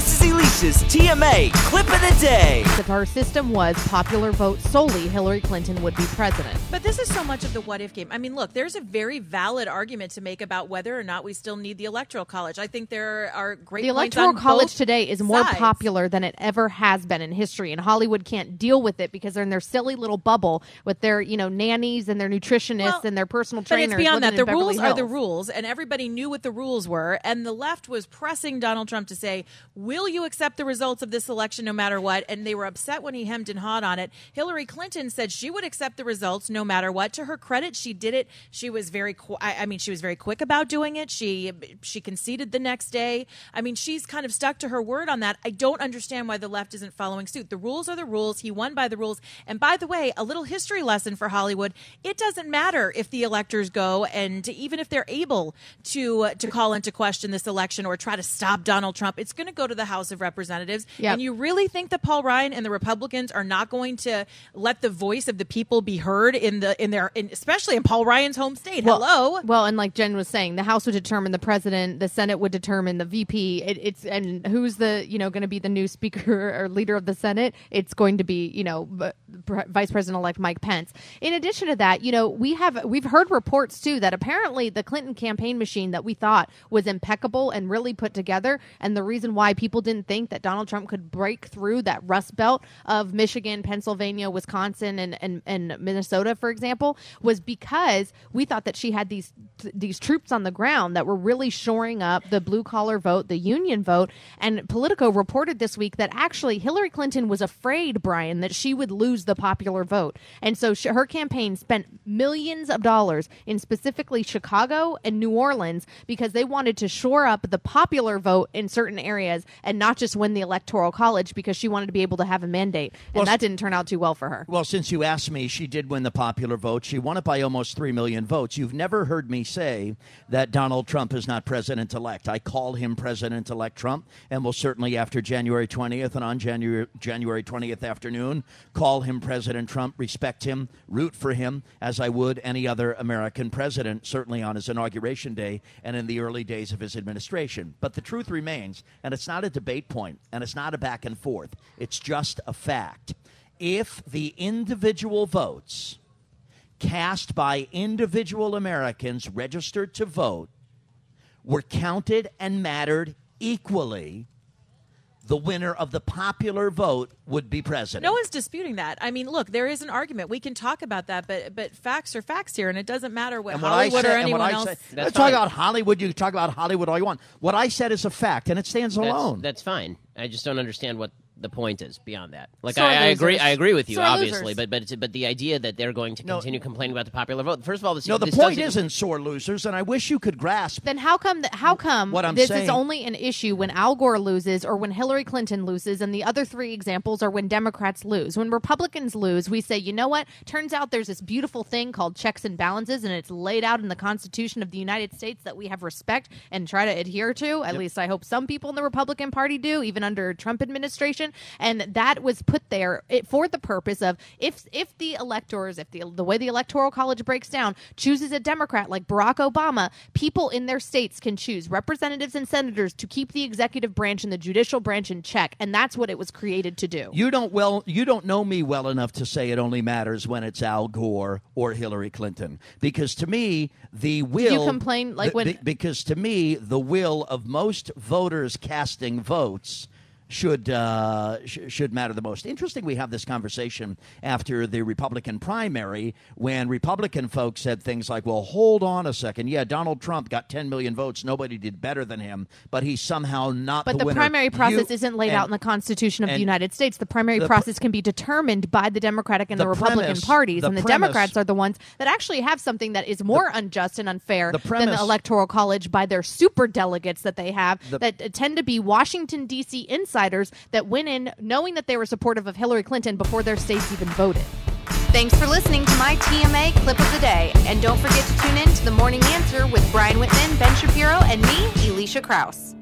This is Elisha's TMA Clip of the Day. If our system was popular vote solely, Hillary Clinton would be president. But this is so much of the what if game. I mean, look, there's a very valid argument to make about whether or not we still need the electoral college. I think there are great The electoral on college both today is more sides. popular than it ever has been in history, and Hollywood can't deal with it because they're in their silly little bubble with their, you know, nannies and their nutritionists Well, and their personal But trainers. it's beyond that. The in rules Beverly are the rules, and everybody knew what the rules were. And the left was pressing Donald Trump to say, "Will you accept the results of this election, no matter what?" And they were upset when he hemmed and hawed on it. Hillary Clinton said she would accept the results, no matter what. To her credit, she did it. She was very, qu- I, mean, she was very quick about doing it. She she conceded the next day. I mean, she's kind of stuck to her word on that. I don't understand why the left isn't following suit. The rules are the rules. He won by the rules. And by the way, a little history lesson for Hollywood: it doesn't matter if the electors go and even if they're able to to call into question this election or try to stop Donald Trump, it's going to go to the House of Representatives. Yep. And you really think that Paul Ryan and the Republicans are not going to let the voice of the people be heard in the in their in, especially in Paul Ryan's home state? Hello. Well, and like Jen was saying, the House would determine the president, the Senate would determine the VP. It, it's and who's the you know going to be the new Speaker or leader of the Senate? It's going to be you know v- Vice President elect Mike Pence. In addition to that, you know we have we've heard reports too that apparently the Clinton campaign machine that we thought was impeccable and really put together, and the reason why people didn't think that Donald Trump could break through that rust belt of Michigan, Pennsylvania, Wisconsin, and and, and Minnesota, for example, was because we thought that she had these these troops on the ground that were really shoring up the blue collar vote, the union vote. And Politico reported this week that actually Hillary Clinton was afraid, Brian, that she would lose the popular vote, and so sh- her campaign spent millions of dollars in specifically Chicago and New Orleans because they wanted to shore up the popular vote in certain areas and not just win the electoral college because she wanted to be able to have a mandate, and Well, that didn't turn out too well for her. Well, since you asked me, she did win the popular vote. She won it by almost 3 million votes. You've never heard me say that Donald Trump is not president elect. I call him president elect Trump, and will certainly, after January 20th and on January, January 20th afternoon, call him President Trump, respect him, root for him, as I would any other American president, certainly on his inauguration day and in the early days of his administration. But the truth remains, and it's not a debate point, and it's not a back and forth, it's just a fact. If the individual votes cast by individual Americans registered to vote were counted and mattered equally, the winner of the popular vote would be president. No one's disputing that. I mean, look, there is an argument. We can talk about that, but but facts are facts here, and it doesn't matter what And what I Hollywood said, or anyone what I else. said, That's let's talk about Hollywood. You can talk about Hollywood all you want. What I said is a fact, and it stands That's, alone. that's fine. I just don't understand what the point is beyond that. Like Sore I, I agree. I agree with you, Sore obviously, losers. but but but the idea that they're going to No. continue complaining about the popular vote. First of all, this no, the this point isn't sore losers, and I wish you could grasp. Then how come that how come What I'm this saying- is only an issue when Al Gore loses or when Hillary Clinton loses and the other three examples are when Democrats lose. When Republicans lose, we say, "You know what? Turns out there's this beautiful thing called checks and balances and it's laid out in the Constitution of the United States that we have respect and try to adhere to. At least I hope some people in the Republican Party do, even under Trump administration, and that was put there for the purpose of if if the electors, if the the way the electoral college breaks down, chooses a Democrat like Barack Obama, people in their states can choose representatives and senators to keep the executive branch and the judicial branch in check, and that's what it was created to do. You don't well. You don't know me well enough to say it only matters when it's Al Gore or Hillary Clinton. Because to me, the will. complain, like, when- be- because to me, the will of most voters casting votes should uh, sh- should matter the most. Interesting. We have this conversation after the Republican primary when Republican folks said things like, "Well, hold on a second. Yeah, Donald Trump got 10 million votes. Nobody did better than him, but he's somehow not But the, the winner." primary process You- isn't laid and- out in the Constitution of the United States. The primary the pr- process can be determined by the Democratic and the, The Republican premise- parties, and the premise- Democrats are the ones that actually have something that is more unjust and unfair the than the Electoral College by their super delegates that they have that tend to be Washington D.C. that went in knowing that they were supportive of Hillary Clinton before their states even voted. Thanks for listening to my TMA clip of the day, and don't forget to tune in to the Morning Answer with Brian Whitman, Ben Shapiro, and me, Elisha Krauss.